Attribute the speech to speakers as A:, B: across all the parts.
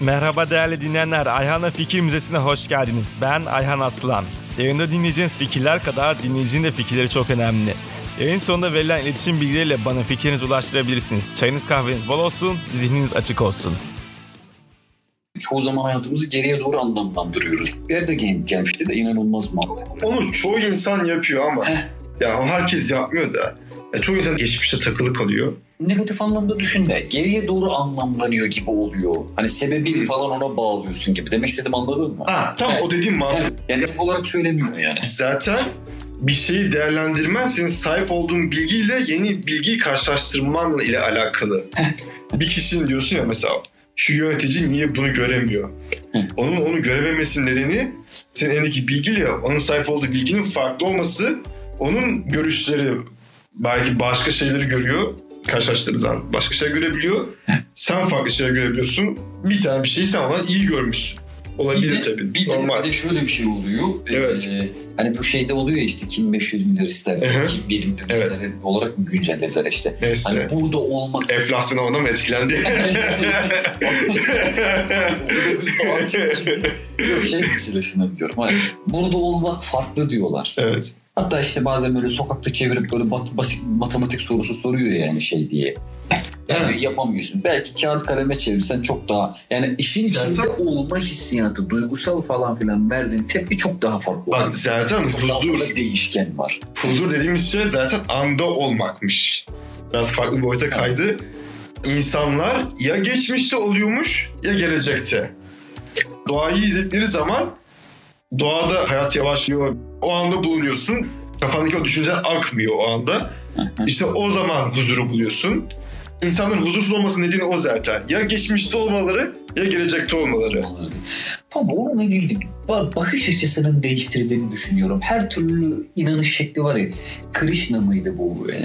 A: Merhaba değerli dinleyenler. Ayhan'la Fikir Müzesi'ne hoş geldiniz. Ben Ayhan Aslan. Yayında dinleyeceğiniz fikirler kadar dinleyicinin de fikirleri çok önemli. Yayın sonunda verilen iletişim bilgileriyle bana fikirlerinizi ulaştırabilirsiniz. Çayınız kahveniz bol olsun, zihniniz açık olsun.
B: Çoğu zaman hayatımızı geriye doğru anlamlandırıyoruz. Bir yerde gel- gelmişti de inanılmaz mantıklı.
C: Onu çoğu insan yapıyor ama
B: Heh.
C: ya herkes yapmıyor da. Ya çoğu insan geçmişte takılı kalıyor.
B: Negatif anlamda düşünme. Geriye doğru anlamlanıyor gibi oluyor. Hani sebebini falan ona bağlıyorsun gibi. Demek istediğim anladın mı?
C: Ha tamam
B: Evet.
C: o dediğim mantık.
B: Yani, yani negatif olarak söylemiyor yani.
C: Zaten bir şeyi değerlendirmen senin sahip olduğun bilgiyle yeni bilgiyi karşılaştırmanla ile alakalı. bir kişinin diyorsun ya mesela şu yönetici niye bunu göremiyor? Onun onu görememesinin nedeni senin elindeki bilgiyle onun sahip olduğu bilginin farklı olması. Onun görüşleri belki başka şeyleri görüyor. Karşılaştırdığı zaman başka şey görebiliyor. Sen farklı şeyler görebiliyorsun. Bir tane bir şeyi sen ona iyi görmüşsün. Olabilir
B: Bir de-
C: tabii.
B: Bir de,
C: Normal.
B: bir de şöyle bir şey oluyor.
C: Evet.
B: Ee, hani bu şeyde oluyor ya işte kim 500 milyar ister, kim 1 milyon
C: Evet.
B: ister olarak mı güncellediler işte.
C: Neyse.
B: Hani burada olmak
C: Enflasyon ondan mı etkilendi?
B: Yok şey meselesini diyorum. Hani burada olmak farklı diyorlar.
C: evet.
B: Hatta işte bazen böyle sokakta çevirip böyle bat- basit matematik sorusu soruyor yani şey diye. Yani yapamıyorsun. Belki kağıt kaleme çevirsen çok daha yani işin içinde
C: Zaten-
B: olma hissiyatı, duygusal falan filan verdiğin tepki çok daha farklı.
C: Bak zaten
B: çok daha
C: huzur.
B: fazla değişken var.
C: Huzur dediğimiz şey zaten anda olmakmış. Biraz farklı bir boyuta kaydı. İnsanlar ya geçmişte oluyormuş ya gelecekte. Doğayı izledikleri zaman doğada hayat yavaşlıyor. O anda bulunuyorsun. Kafandaki o düşünceler akmıyor o anda. İşte o zaman huzuru buluyorsun. İnsanların huzursuz olması nedeni o zaten. Ya geçmişte olmaları ya gelecekte olmaları.
B: Ama onun ne değildi? Ba- Bakış açısının değiştirdiğini düşünüyorum. Her türlü inanış şekli var ya. Krishna mıydı bu? Ee,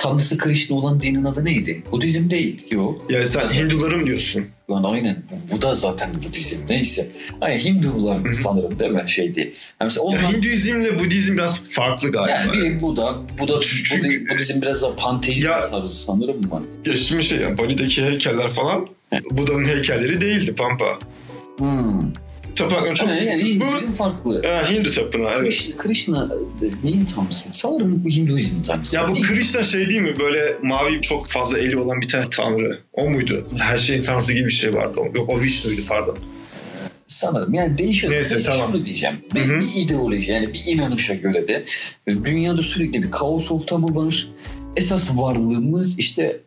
B: tanrısı Krishna olan dinin adı neydi? Budizm değil. Yok.
C: Yani sen Hindularım diyorsun.
B: Lan aynen. Bu, da zaten Budizm. Neyse. Aynen Hindular sanırım değil mi? Şey değil. Yani mesela onlar,
C: Ya Hinduizmle Budizm biraz farklı galiba.
B: yani bir Buda, Buda,
C: Çünkü-
B: Budi- Budizm biraz daha panteizm
C: Ya-
B: tarzı sanırım mı?
C: Ya şimdi şey yani Bali'deki heykeller falan Buda'nın heykelleri değildi Pampa.
B: Hmm.
C: Tapınakların çok
B: Yani, yani
C: kısmı
B: Hinduizm farklı.
C: e, Hindu tapınağı evet.
B: Krishna, Krishna e, neyin tanrısı? Sanırım bu Hinduizmin tanrısı.
C: Ya bu
B: Değil.
C: Krishna şey değil mi? Böyle mavi çok fazla eli olan bir tane tanrı. O muydu? Her şeyin tanrısı gibi bir şey vardı. Yok o Vishnu'ydu pardon.
B: Sanırım yani değişiyor.
C: Neyse,
B: Mesela
C: tamam.
B: Şunu diyeceğim. Bir,
C: Hı hı.
B: bir ideoloji yani bir inanışa göre de e, dünyada sürekli bir kaos ortamı var. Esas varlığımız işte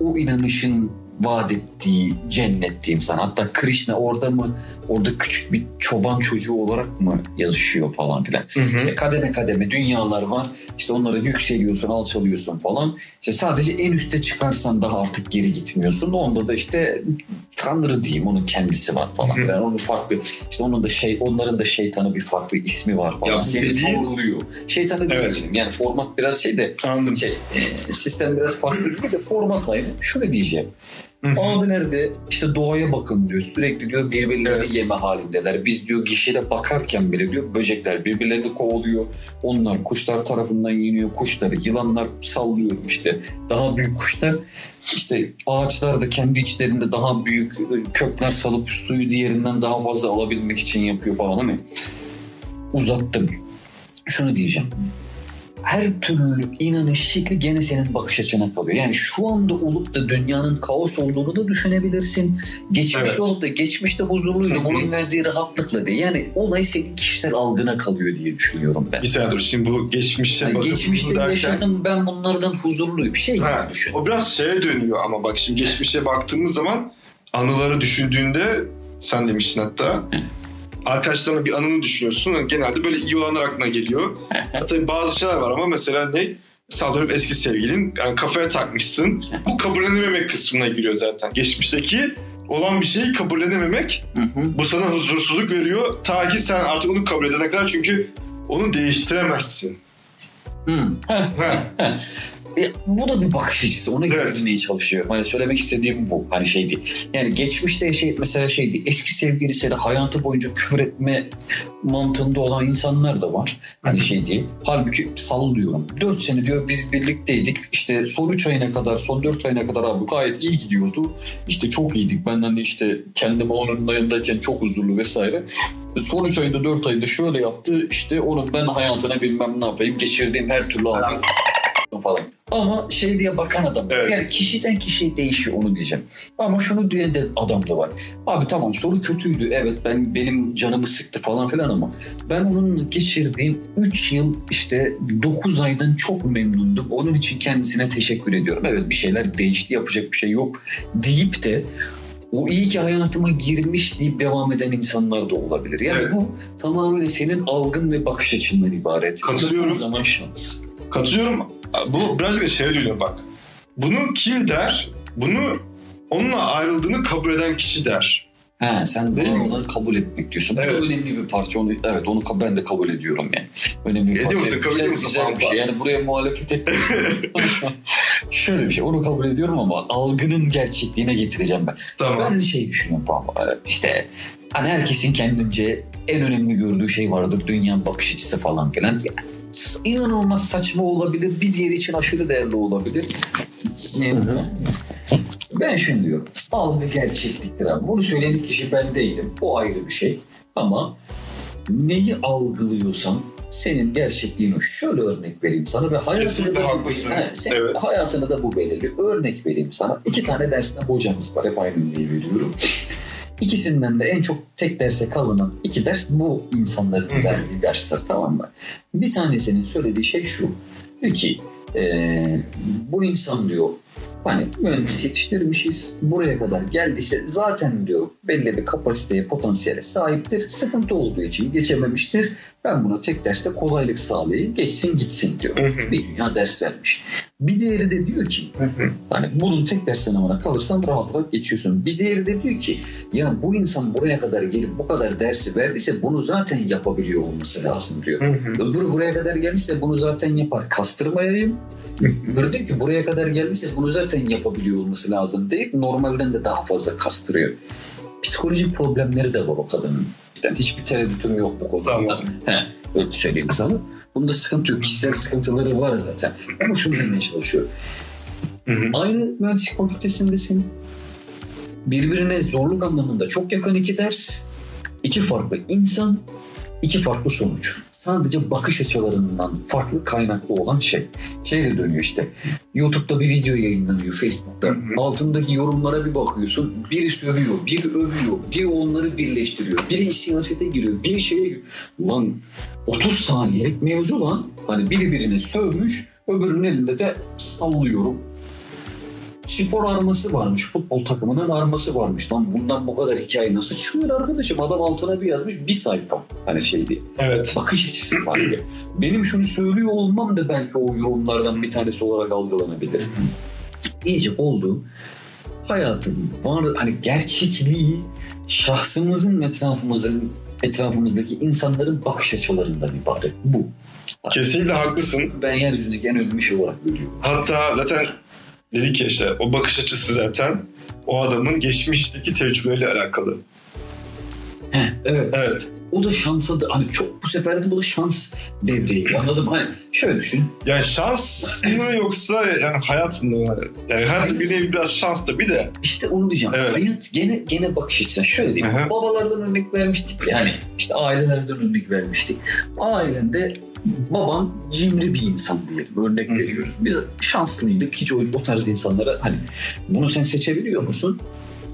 B: o inanışın vaat ettiği cennet diyeyim sana. Hatta Krishna orada mı orada küçük bir çoban çocuğu olarak mı yazışıyor falan filan.
C: Hı hı.
B: İşte kademe kademe dünyalar var. İşte onlara yükseliyorsun, alçalıyorsun falan. İşte sadece en üste çıkarsan daha artık geri gitmiyorsun. Onda da işte Tanrı diyeyim onun kendisi var falan filan. Onun farklı işte onun da şey onların da şeytanı bir farklı ismi var falan.
C: Ya
B: Seni
C: dediğin-
B: soruluyor. Şeytanı
C: Evet.
B: diyelim. Yani format biraz şey de
C: Anladım.
B: şey e, sistem biraz farklı gibi de format aynı. Şunu diyeceğim.
C: Hı hı.
B: Abiler de işte doğaya bakın diyor. Sürekli diyor birbirlerini
C: Evet.
B: yeme halindeler. Biz diyor gişede bakarken bile diyor böcekler birbirlerini kovalıyor. Onlar kuşlar tarafından yeniyor. Kuşları yılanlar sallıyor işte. Daha büyük kuşlar işte ağaçlar da kendi içlerinde daha büyük e, kökler salıp suyu diğerinden daha fazla alabilmek için yapıyor falan. Hani uzattım. Şunu diyeceğim her türlü inanış şekli gene senin bakış açına kalıyor. Yani şu anda olup da dünyanın kaos olduğunu da düşünebilirsin. Geçmişte
C: Evet.
B: olup da geçmişte huzurluydu. Bunun verdiği rahatlıkla değil. Yani olay senin kişisel algına kalıyor diye düşünüyorum ben.
C: Bir saniye dur şimdi bu geçmişe
B: Yani geçmişte
C: derken-
B: yaşadım ben bunlardan huzurluyum. Bir şey
C: Ha,
B: düşün.
C: o biraz şeye dönüyor ama bak şimdi geçmişe baktığımız zaman anıları düşündüğünde sen demiştin hatta arkadaşlarına bir anını düşünüyorsun. Yani genelde böyle iyi olanlar aklına geliyor. Tabii bazı şeyler var ama mesela ne? Saldırıp eski sevgilin yani kafaya takmışsın. Bu kabullenememek kısmına giriyor zaten. Geçmişteki olan bir şeyi kabullenememek
B: Hı hı.
C: bu sana huzursuzluk veriyor. Ta ki sen artık onu kabul edene kadar çünkü onu değiştiremezsin.
B: Hı. E, bu da bir bakış açısı. Ona
C: Evet.
B: getirmeye çalışıyorum. Hani söylemek istediğim bu. Hani şey değil. Yani geçmişte şey mesela şey değil. Eski sevgilisiyle hayatı boyunca küfür etme mantığında olan insanlar da var. Hani şey değil. Halbuki sallıyorum. 4 sene diyor biz birlikteydik. İşte son 3 ayına kadar, son 4 ayına kadar abi gayet iyi gidiyordu. İşte çok iyiydik. Ben hani işte kendimi onun yanındayken çok huzurlu vesaire. Son 3 ayda 4 ayda şöyle yaptı. İşte onun ben hayatına bilmem ne yapayım. Geçirdiğim her türlü abi falan. Ama şey diye bakan adam.
C: Evet.
B: Yani kişiden kişiye değişiyor onu diyeceğim. Ama şunu diyen de adam da var. Abi tamam soru kötüydü. Evet ben benim canımı sıktı falan filan ama ben onunla geçirdiğim 3 yıl işte 9 aydan çok memnundum. Onun için kendisine teşekkür ediyorum. Evet bir şeyler değişti yapacak bir şey yok deyip de o iyi ki hayatıma girmiş deyip devam eden insanlar da olabilir. Yani
C: Evet.
B: bu tamamen senin algın ve bakış açından ibaret.
C: Katılıyorum.
B: O zaman şans.
C: Katılıyorum. Bu birazcık da şeye dönüyor bak. Bunu kim der? Bunu onunla ayrıldığını kabul eden kişi der.
B: He sen
C: Değil
B: olarak kabul etmek diyorsun. Bu da
C: Evet.
B: önemli bir parça. Onu, evet onu ben de kabul ediyorum yani. Önemli bir
C: Ediyor
B: parça.
C: musun? Kabul
B: güzel,
C: musun
B: güzel bir şey. Yani buraya muhalefet et. Şöyle bir şey. Onu kabul ediyorum ama algının gerçekliğine getireceğim ben.
C: Tamam.
B: Ben de şey düşünüyorum. İşte hani herkesin kendince en önemli gördüğü şey vardır. Dünya bakış açısı falan filan. Yani inanılmaz saçma olabilir. Bir diğeri için aşırı değerli olabilir. Ne? Ben şunu diyorum. Algı gerçekliktir abi. Bunu söyleyen kişi ben değilim. O ayrı bir şey. Ama neyi algılıyorsan senin gerçekliğin o. Şöyle örnek vereyim sana ve hayatını da,
C: haklısın.
B: He, senin
C: Evet.
B: hayatını da bu belirliyor. Örnek vereyim sana. İki tane dersten hocamız var. Hep aynı örneği veriyorum. İkisinden de en çok tek derse kalınan iki ders bu insanların verdiği dersler tamam mı? Bir tanesinin söylediği şey şu. Diyor ki eee, bu insan diyor hani mühendis yetiştirmişiz buraya kadar geldiyse zaten diyor belli bir kapasiteye potansiyele sahiptir. Sıkıntı olduğu için geçememiştir. Ben buna tek derste kolaylık sağlayayım geçsin gitsin diyor.
C: Hı hı.
B: Bir dünya ders vermiş. Bir diğeri de diyor ki. Hani bunun tek ders sınavına kalırsan rahat rahat geçiyorsun. Bir diğeri de diyor ki ya bu insan buraya kadar gelip bu kadar dersi verdiyse bunu zaten yapabiliyor olması lazım diyor. Öbürü buraya kadar geldiyse bunu zaten yapar. Kastırmayayım. Öbürü diyor ki buraya kadar geldiyse bunu zaten yapabiliyor olması lazım deyip normalden de daha fazla kastırıyor. Psikolojik problemleri de var o kadının. Yani hiçbir tereddütüm yok bu konuda.
C: Tamam.
B: He, öyle söyleyeyim sana. Bunda sıkıntı yok. Kişisel sıkıntıları var zaten. Ama şunu demeye çalışıyor.
C: Hı hı.
B: Aynı mühendislik fakültesindesin. Birbirine zorluk anlamında çok yakın iki ders. iki farklı insan, iki farklı sonuç. Sadece bakış açılarından farklı kaynaklı olan şey. Şey de dönüyor işte. YouTube'da bir video yayınlanıyor Facebook'ta. Altındaki yorumlara bir bakıyorsun. Biri sövüyor, biri övüyor, biri onları birleştiriyor. Biri siyasete giriyor, biri şeye giriyor. Lan 30 saniyelik mevzu lan. Hani biri birine sövmüş, öbürünün elinde de sallıyorum. Spor arması varmış, futbol takımının arması varmış. Lan bundan bu kadar hikaye nasıl çıkıyor arkadaşım? Adam altına bir yazmış bir sayfa. Hani şey diye.
C: Evet.
B: Bakış açısı var diye. Benim şunu söylüyor olmam da belki o yorumlardan bir tanesi olarak algılanabilir. İyice oldu. Hayatın var hani gerçekliği şahsımızın etrafımızın etrafımızdaki insanların bakış açılarından ibaret. Bu.
C: Kesinlikle haklısın.
B: Ben yeryüzündeki en önemli şey olarak görüyorum.
C: Hatta zaten dedik ya işte o bakış açısı zaten o adamın geçmişteki tecrübeyle alakalı.
B: Heh, evet.
C: Evet.
B: O da şansa da hani çok bu sefer de bu da şans devreye giriyor. Anladın mı? Hani şöyle düşün.
C: Yani şans mı yoksa yani hayat mı? Yani hayat bir nevi biraz şans tabii de.
B: İşte onu diyeceğim.
C: Evet.
B: Hayat gene gene bakış açısına şöyle diyeyim.
C: Aha.
B: Babalardan örnek vermiştik. Yani işte ailelerden örnek vermiştik. Ailende baban cimri bir insan diyelim. Örnek veriyoruz. Biz şanslıydık. Hiç o, o tarz insanlara hani bunu sen seçebiliyor musun?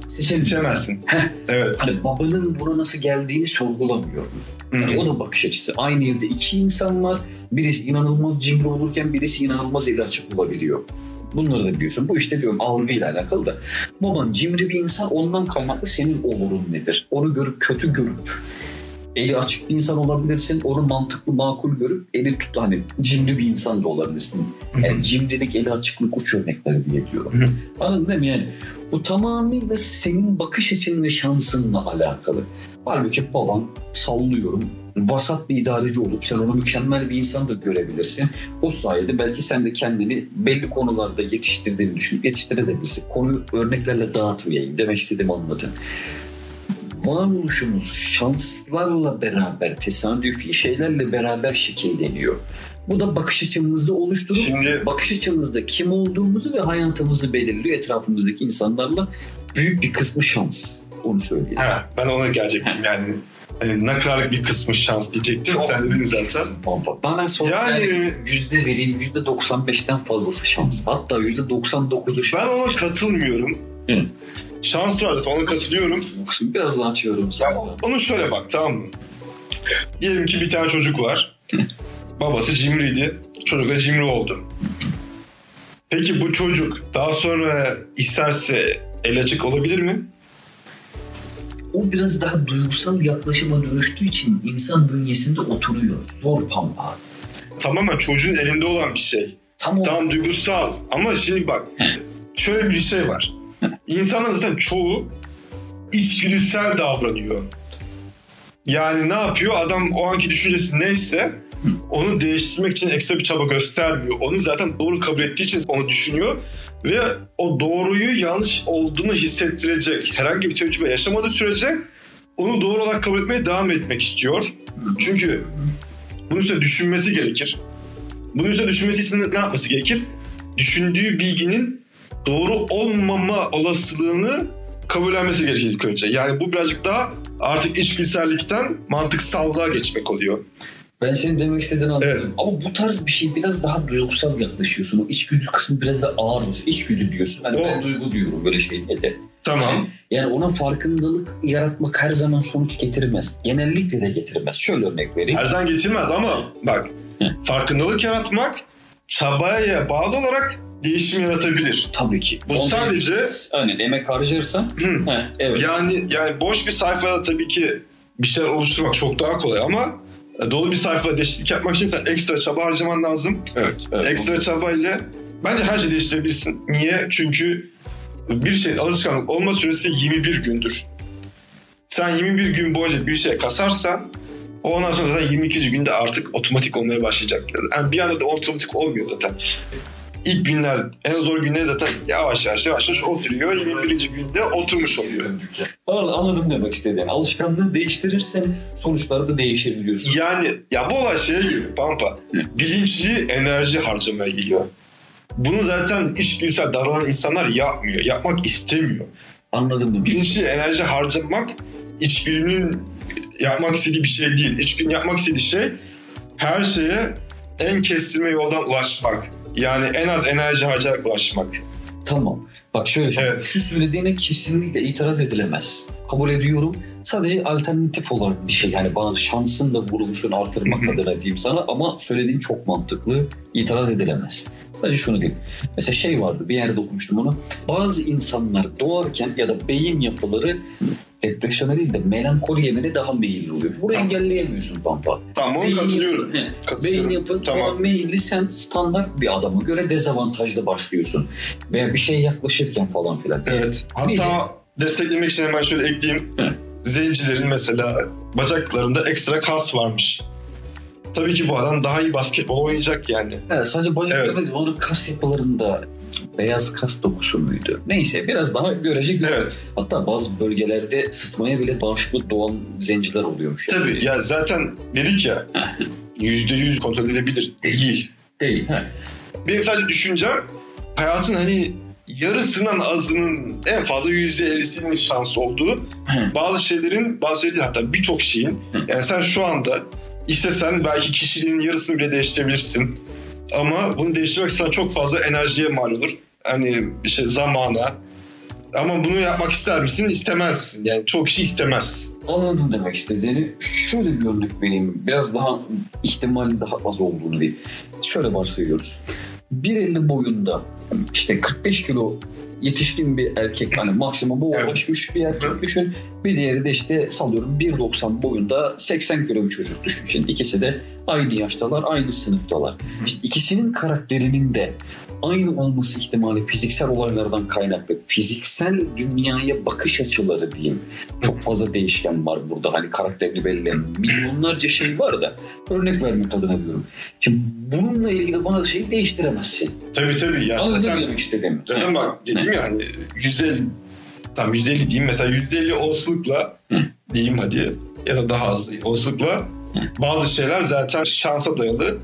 B: Seçemiyorsun.
C: Seçemezsin.
B: Heh.
C: Evet.
B: Hani babanın buna nasıl geldiğini sorgulamıyorum. Yani o da bakış açısı. Aynı evde iki insan var. Birisi inanılmaz cimri olurken birisi inanılmaz eli açık olabiliyor. Bunları da biliyorsun. Bu işte diyorum algıyla alakalı da. Baban cimri bir insan ondan kaynaklı senin olurun nedir? Onu görüp kötü görüp eli açık bir insan olabilirsin. Onu mantıklı makul görüp eli tut hani cimri bir insan da olabilirsin. Yani cimrilik, eli açıklık uç örnekleri diye diyorum. Anladın değil mi? Yani bu tamamıyla senin bakış açın ve şansınla alakalı. Halbuki baban sallıyorum vasat bir idareci olup sen onu mükemmel bir insan da görebilirsin. O sayede belki sen de kendini belli konularda yetiştirdiğini düşünüp yetiştirebilirsin. Konuyu örneklerle dağıtmayayım. Demek istediğimi anladın. Varoluşumuz şanslarla beraber, tesadüfi şeylerle beraber şekilleniyor. Bu da bakış açımızda oluşturup
C: Şimdi
B: bakış açımızda kim olduğumuzu ve hayatımızı belirliyor etrafımızdaki insanlarla büyük bir kısmı şans. Onu söyleyeyim.
C: ha, ben ona gelecektim yani. Hani ne kadarlık bir kısmı şans diyecektim.
B: Çok
C: Sen dedin zaten.
B: Bana sonra
C: Yani-
B: yani, yüzde vereyim yüzde 95'ten fazlası şans. Hatta yüzde 99'u
C: Ben
B: şans.
C: ona katılmıyorum.
B: Hı.
C: Şans var zaten ona katılıyorum.
B: Biraz daha açıyorum sana.
C: onu şöyle bak tamam mı? Diyelim ki bir tane çocuk var. Babası cimriydi. Çocuk da cimri oldu. Peki bu çocuk daha sonra isterse el açık olabilir mi?
B: O biraz daha duygusal yaklaşıma dönüştüğü için insan bünyesinde oturuyor. Zor pampa.
C: Tamamen çocuğun elinde olan bir şey.
B: Tam o
C: Tamam duygusal ama şimdi bak şöyle bir şey var. İnsanlar zaten çoğu içgüdüsel davranıyor. Yani ne yapıyor? Adam o anki düşüncesi neyse onu değiştirmek için ekstra bir çaba göstermiyor. Onu zaten doğru kabul ettiği için onu düşünüyor ve o doğruyu yanlış olduğunu hissettirecek herhangi bir tecrübe yaşamadığı sürece onu doğru olarak kabul etmeye devam etmek istiyor. Çünkü bunun üstüne düşünmesi gerekir. Bunun üstüne düşünmesi için ne yapması gerekir? Düşündüğü bilginin doğru olmama olasılığını kabullenmesi gerekir ilk önce. Yani bu birazcık daha artık içgüdüsellikten mantıksallığa geçmek oluyor.
B: Ben senin demek istediğini anladım.
C: Evet.
B: Ama bu tarz bir şey biraz daha duygusal yaklaşıyorsun. O içgüdü kısmı biraz da ağır. basıyor. İçgüdü diyorsun. Hani
C: O-
B: ben duygu diyorum böyle şeyde de.
C: Tamam.
B: Yani ona farkındalık yaratmak her zaman sonuç getirmez. Genellikle de getirmez. Şöyle örnek vereyim.
C: Her zaman getirmez ama bak
B: Hı.
C: farkındalık yaratmak çabaya bağlı olarak değişim yaratabilir.
B: Tabii ki.
C: Bu
B: Onu-
C: sadece
B: Aynen emek harcarsan.
C: Hı.
B: He, evet.
C: yani yani boş bir sayfada tabii ki bir şeyler oluşturmak çok daha kolay ama dolu bir sayfada değişiklik yapmak için sen ekstra çaba harcaman lazım.
B: evet, evet.
C: Ekstra çabayla bence her şeyi değiştirebilirsin. Niye? Çünkü bir şey alışkanlık olma süresi 21 gündür. Sen 21 gün boyunca bir şey kasarsan ondan sonra zaten 22. günde artık otomatik olmaya başlayacak. Yani bir anda da otomatik olmuyor zaten. İlk günler, en zor günler zaten yavaş yavaş yavaş yavaş oturuyor. 21. günde oturmuş oluyor.
B: Anladım, anladım demek istediğini. Alışkanlığı değiştirirsen sonuçları da değişir biliyorsun.
C: Yani ya bu olay şeye geliyor Pampa. Bilinçli enerji harcamaya geliyor. Bunu zaten içgüdüsel davranan insanlar yapmıyor. Yapmak istemiyor.
B: Anladım demek
C: Bilinçli enerji harcamak içgüdünün yapmak istediği bir şey değil. İçgüdünün yapmak istediği şey her şeye en kestirme yoldan ulaşmak. Yani en az enerji harcayarak ulaşmak.
B: Tamam. Bak şöyle şu,
C: Evet.
B: şu söylediğine kesinlikle itiraz edilemez. Kabul ediyorum. Sadece alternatif olarak bir şey. Yani bazı şansın da vuruluşunu artırmak adına diyeyim sana ama söylediğin çok mantıklı. İtiraz edilemez. Sadece şunu diyeyim. Mesela şey vardı bir yerde okumuştum onu. Bazı insanlar doğarken ya da beyin yapıları depresyona değil de melankoli yemene daha meyilli oluyor. Burayı
C: Tamam.
B: engelleyemiyorsun Pampa.
C: Tamam
B: Beyin
C: katılıyorum.
B: he, Beyin yapın
C: Tamam.
B: meyilli sen standart bir adama göre dezavantajlı başlıyorsun. Veya bir şeye yaklaşırken falan filan.
C: Evet. Hatta desteklemek için hemen şöyle ekleyeyim.
B: Hı.
C: Zencilerin mesela bacaklarında ekstra kas varmış. Tabii ki bu adam daha iyi basketbol oynayacak yani.
B: Evet, sadece bacaklarda
C: Evet.
B: değil, onun kas yapılarında beyaz kas dokusu muydu? Neyse biraz daha görecek.
C: Evet.
B: Hatta bazı bölgelerde sıtmaya bile bağışıklı doğan zenciler oluyormuş. yani.
C: Tabii ya zaten dedik ya yüzde yüz kontrol edilebilir. Değil.
B: Değil. He.
C: Benim sadece düşüncem hayatın hani yarısından azının en fazla yüzde ellisinin şansı olduğu
B: Hı.
C: bazı şeylerin bazı şeyler değil, hatta birçok şeyin
B: Hı.
C: yani sen şu anda istesen belki kişiliğinin yarısını bile değiştirebilirsin. Ama bunu değiştirmek sana çok fazla enerjiye mal olur. Hani işte zamana. Ama bunu yapmak ister misin? İstemezsin. Yani çok kişi istemez.
B: Anladım demek istediğini. Şöyle bir örnek vereyim. Biraz daha ihtimalin daha az olduğunu bir. Şöyle varsayıyoruz. 1.50 boyunda işte 45 kilo yetişkin bir erkek hani maksimum bu
C: Evet.
B: ulaşmış bir erkek düşün. Bir diğeri de işte sallıyorum 1.90 boyunda 80 kilo bir çocuk düşün. Şimdi ikisi de aynı yaştalar, aynı sınıftalar. İşte ikisinin karakterinin de aynı olması ihtimali fiziksel olaylardan kaynaklı. Fiziksel dünyaya bakış açıları diyeyim. Çok fazla değişken var burada. Hani karakterini belirleyen milyonlarca şey var da örnek vermek adına diyorum. Şimdi bununla ilgili bana şeyi değiştiremezsin.
C: Tabii tabii. Ya
B: Anladın
C: zaten,
B: demek istediğimi?
C: zaten bak dedim ya hani 150 tam 150 diyeyim mesela 150 olasılıkla diyeyim hadi ya da daha az olasılıkla bazı şeyler zaten şansa dayalı.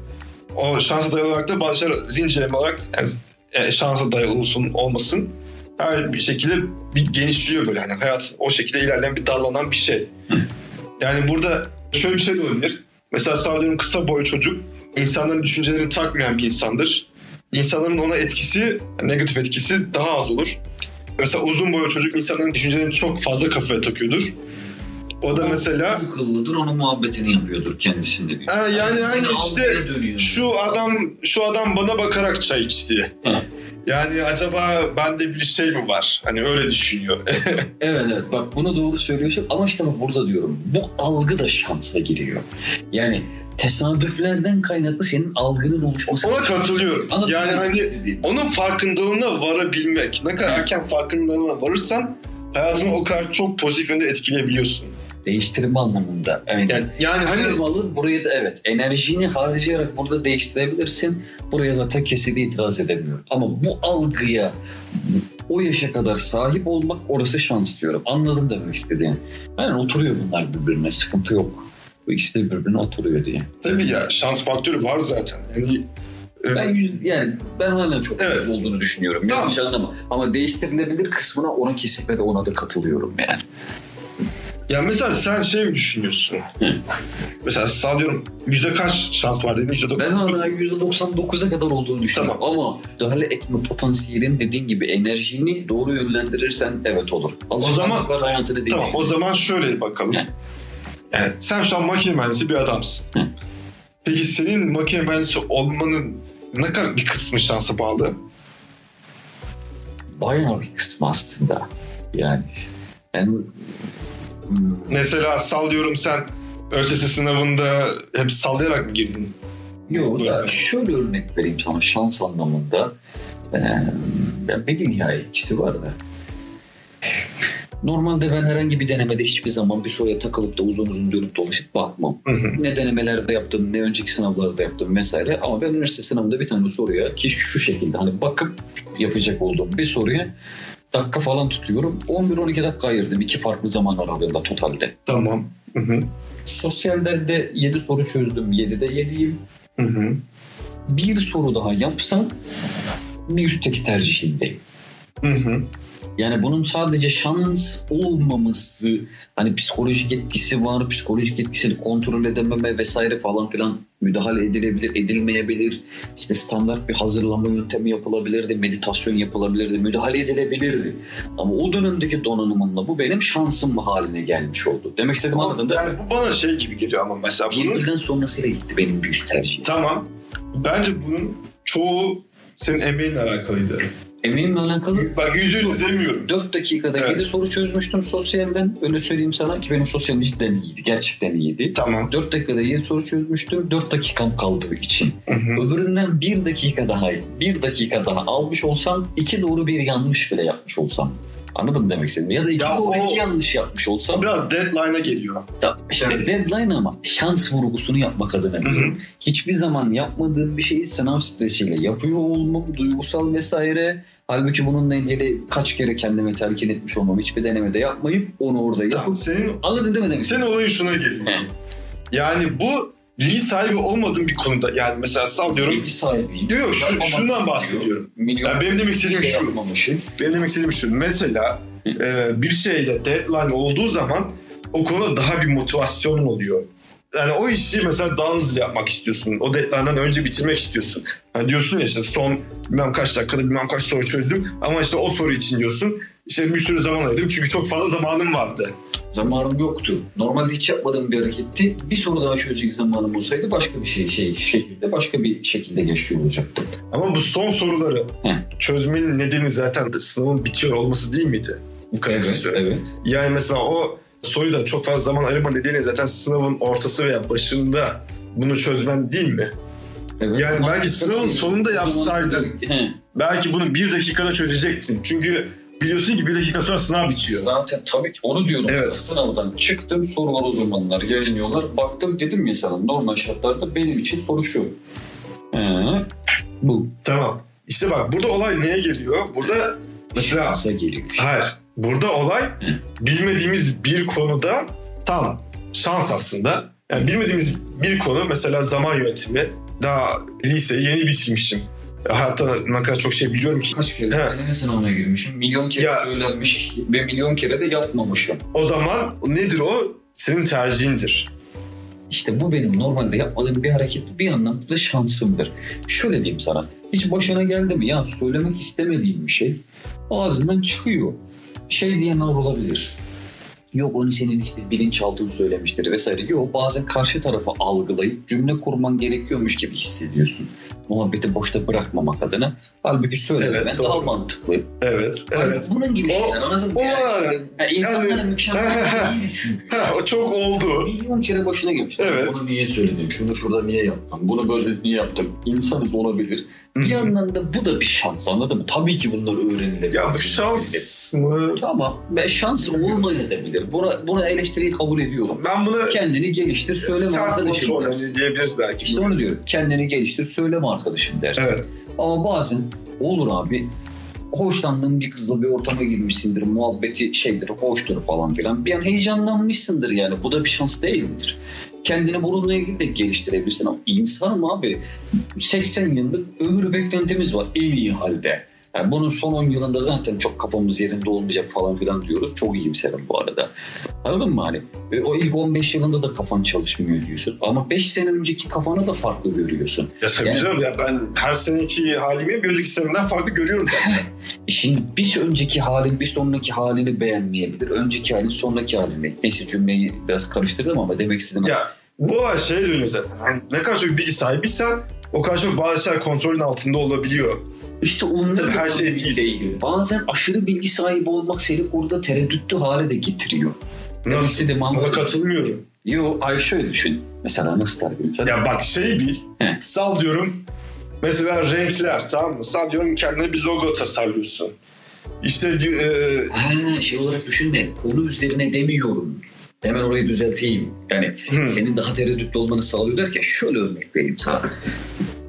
C: O şansa dayalı olarak da bazı şeyler zincirleme olarak yani, e, şansa dayalı olsun olmasın her bir şekilde bir genişliyor böyle hani hayat o şekilde ilerleyen bir dallanan bir şey. Yani burada şöyle bir şey de olabilir. Mesela sağlıyorum kısa boy çocuk insanların düşüncelerini takmayan bir insandır. İnsanların ona etkisi, negatif etkisi daha az olur. Mesela uzun boylu çocuk insanların düşüncelerini çok fazla kafaya takıyordur. O da mesela
B: akıllıdır onun muhabbetini yapıyordur kendisinde diyor.
C: Ha, yani hani
B: Yine
C: işte şu adam şu adam bana bakarak çay içti. Yani acaba bende bir şey mi var? Hani öyle düşünüyor.
B: Evet evet bak bunu doğru söylüyorsun ama işte bak burada diyorum bu algı da şansa giriyor. Yani tesadüflerden kaynaklı senin algının oluşması.
C: Ona katılıyorum.
B: Anladın
C: Yani hani onun farkındalığına varabilmek. Ne kadar erken farkındalığına varırsan hayatını o kadar çok pozitif yönde etkileyebiliyorsun.
B: Değiştirme anlamında.
C: Yani, yani hani
B: Hani buraya da evet enerjini harcayarak burada değiştirebilirsin. Buraya zaten kesinlikle itiraz edemiyorum. Ama bu algıya o yaşa kadar sahip olmak orası şans diyorum. Anladım demek istediğin. Yani oturuyor bunlar birbirine sıkıntı yok. Bu ikisi de birbirine oturuyor diye.
C: tabii ya şans faktörü var zaten. Yani e,
B: Ben yüz, yani ben hala çok
C: Evet.
B: olduğunu düşünüyorum.
C: Tamam.
B: Yanlış anlama. Ama değiştirilebilir kısmına ona kesinlikle de ona da katılıyorum yani.
C: Ya mesela sen şey mi düşünüyorsun?
B: Hı.
C: Mesela sallıyorum yüzde kaç şans var dedin? Yüzde
B: Ben hala %99'a kadar olduğunu düşünüyorum. Ama müdahale etme potansiyelin dediğin gibi enerjini doğru yönlendirirsen evet olur.
C: O zaman-
B: hayatını.
C: Tamam o zaman şöyle bakalım.
B: Hı.
C: Yani sen şu an makine mühendisi bir adamsın.
B: Hı.
C: Peki senin makine mühendisi olmanın ne kadar bir kısmı şansa bağlı?
B: Bayağı bir kısmı aslında. Yani ben Hmm,
C: Mesela sallıyorum sen ÖSS sınavında hep sallayarak mı girdin?
B: Yok da şöyle örnek vereyim sana şans anlamında. Ee, ben bir dünya etkisi var da. Normalde ben herhangi bir denemede hiçbir zaman bir soruya takılıp da uzun uzun dönüp dolaşıp bakmam. Ne denemelerde yaptım, ne önceki sınavlarda yaptım vesaire. Ama ben üniversite sınavında bir tane soruya ki şu şekilde hani bakıp yapacak olduğum bir soruya dakika falan tutuyorum. 11-12 dakika ayırdım iki farklı zaman aralığında totalde.
C: Tamam. Hı hı.
B: Sosyalde de 7 soru çözdüm. 7'de 7'yim.
C: Hı hı.
B: Bir soru daha yapsam bir üstteki tercihindeyim.
C: Hı hı.
B: Yani bunun sadece şans olmaması, hani psikolojik etkisi var, psikolojik etkisini kontrol edememe vesaire falan filan müdahale edilebilir, edilmeyebilir. İşte standart bir hazırlama yöntemi yapılabilirdi, meditasyon yapılabilirdi, müdahale edilebilirdi. Ama o dönemdeki donanımımla bu benim şansım haline gelmiş oldu. Demek istediğim anladın değil mi?
C: Yani bu bana şey gibi geliyor ama mesela bunun
B: Birbirinden sonrasıyla gitti benim üst tercihim.
C: Tamam. Bence bunun çoğu senin emeğinle alakalıydı.
B: Emeğimle alakalı
C: Bak yüzde yüz demiyorum.
B: 4 dakikada
C: Evet.
B: 7 soru çözmüştüm sosyalden. Öyle söyleyeyim sana ki benim sosyalim cidden iyiydi. Gerçekten iyiydi.
C: Tamam.
B: 4 dakikada 7 soru çözmüştüm. 4 dakikam kaldığı için.
C: Hı hı.
B: Öbüründen 1 dakika daha, 1 dakika daha almış olsam 2 doğru bir yanlış bile yapmış olsam. Anladın mı demek istediğimi? Ya da 2
C: Ya
B: doğru
C: o-
B: 2 yanlış yapmış olsam
C: Biraz deadline'a geliyor.
B: da işte
C: Evet.
B: deadline ama şans vurgusunu yapmak adına diyorum. Hiçbir zaman yapmadığım bir şeyi sınav stresiyle yapıyor olmam, duygusal vesaire. Halbuki bununla ilgili kaç kere kendime telkin etmiş olmam. Hiçbir denemede yapmayıp onu orada yapıp
C: Tamam. Senin,
B: Anladın değil mi demek?
C: senin olayın şuna geliyor.
B: He.
C: Yani bu bilgi sahibi olmadığın bir konuda yani mesela sallıyorum.
B: Bilgi sahibiyim.
C: Yok yok şu, şundan
B: diyor.
C: bahsediyorum.
B: Milyon
C: Yani benim demek istediğim
B: şey
C: şu. Benim demek istediğim şu. Mesela e, bir şeyde deadline olduğu zaman o konuda daha bir motivasyonun oluyor. Yani o işi mesela daha hızlı yapmak istiyorsun. O deadline'dan önce bitirmek istiyorsun. Hani diyorsun ya işte son bilmem kaç dakikada bilmem kaç soru çözdüm. Ama işte o soru için diyorsun. İşte bir sürü zaman ayırdım çünkü çok fazla zamanım vardı.
B: Zamanım yoktu. Normalde hiç yapmadığım bir hareketti. Bir soru daha çözecek zamanım olsaydı başka bir şey, şey şekilde başka bir şekilde geçiyor olacaktı.
C: Ama bu son soruları
B: Hı.
C: çözmenin nedeni zaten sınavın bitiyor olması değil miydi? Bu kadar
B: Evet, evet.
C: Yani mesela o soruyu da çok fazla zaman ayırma nedeni zaten sınavın ortası veya başında bunu çözmen değil mi?
B: evet.
C: Yani belki sınavın sonunda yapsaydın. Belki bunu bir dakikada çözeceksin. Çünkü biliyorsun ki bir dakika sonra sınav bitiyor.
B: Zaten tabii ki onu diyorum.
C: Evet.
B: Sınavdan çıktım sorular o zamanlar yayınlıyorlar. Baktım dedim ya sana normal şartlarda benim için soru şu. Ee, bu.
C: Tamam. İşte bak burada olay neye geliyor? Burada mesela
B: geliyor.
C: hayır. Burada olay bilmediğimiz bir konuda tam şans aslında. Yani bilmediğimiz bir konu mesela zaman yönetimi. Daha liseyi yeni bitirmişim. Hatta ne kadar çok şey biliyorum ki.
B: Kaç kere deneme sınavına girmişim. Milyon kere
C: Ya.
B: söylenmiş ve milyon kere de yapmamışım.
C: O zaman nedir o? Senin tercihindir.
B: İşte bu benim normalde yapmadığım bir hareket bir anlamda da şansımdır. Şöyle diyeyim sana. Hiç başına geldi mi? Ya söylemek istemediğim bir şey ağzından çıkıyor. Şey diyenler olabilir. Yok onu senin işte bilinçaltın söylemiştir vesaire. Yok bazen karşı tarafı algılayıp cümle kurman gerekiyormuş gibi hissediyorsun. Muhabbeti boşta bırakmamak adına. Halbuki söylemen
C: Evet,
B: daha
C: doğru.
B: mantıklı.
C: Evet, evet.
B: Bunun gibi
C: O-
B: şeyler anladın mı?
C: o-
B: Yani, yani insanların
C: yani-
B: mükemmel değildi çünkü.
C: Ha, o çok oldu.
B: Milyon kere başına gelmiş.
C: Evet.
B: Bunu niye söyledim? Şunu şurada niye yaptım? Bunu böyle niye yaptım? İnsanız olabilir. Bir yandan da bu da bir şans anladın mı? Tabii ki bunlar öğrenilebilir.
C: Ya bu şans mı?
B: Tamam. Ve şans olmayabilir. Buna, buna eleştiriyi kabul ediyorum.
C: Ben bunu
B: Kendini geliştir, söyleme
C: self
B: arkadaşım
C: hani diyebiliriz belki.
B: İşte onu diyorum. Kendini geliştir, söyleme arkadaşım dersin.
C: Evet.
B: Ama bazen olur abi. Hoşlandığın bir kızla bir ortama girmişsindir. Muhabbeti şeydir, hoştur falan filan. Bir an heyecanlanmışsındır yani. Bu da bir şans değil midir? Kendini bununla ilgili de geliştirebilirsin ama insanım abi 80 yıllık ömür beklentimiz var en iyi halde. Yani bunun son 10 yılında zaten çok kafamız yerinde olmayacak falan filan diyoruz. Çok iyimserim bu arada. Anladın mı hani? E, O ilk 15 yılında da kafan çalışmıyor diyorsun. Ama 5 sene önceki kafanı da farklı görüyorsun.
C: Ya tabii
B: Yani-
C: canım ya ben her seneki halimi bir önceki seneden farklı görüyorum zaten.
B: Şimdi bir önceki halin bir sonraki halini beğenmeyebilir. Önceki halin sonraki halini. Neyse cümleyi biraz karıştırdım ama demek istediğim
C: ya bu şey dönüyor zaten. Hani ne kadar çok bilgi sahibiysen o kadar çok bazı şeyler kontrolün altında olabiliyor.
B: İşte onlar
C: Tabii her şey
B: bilgi
C: değil.
B: Bazen aşırı bilgi sahibi olmak seni orada tereddütlü hale de getiriyor.
C: Nasıl?
B: İstediğim
C: Buna katılmıyorum.
B: Yo ay şöyle düşün. Mesela nasıl tarif?
C: Ya bak şeyi bil.
B: He.
C: Sallıyorum. Mesela renkler tamam mı? Sallıyorum kendine bir logo tasarlıyorsun. İşte e,
B: Ha, şey olarak düşünme. Konu üzerine demiyorum. Hemen orayı düzelteyim. Yani senin daha tereddütlü olmanı sağlıyor derken şöyle örnek vereyim sana.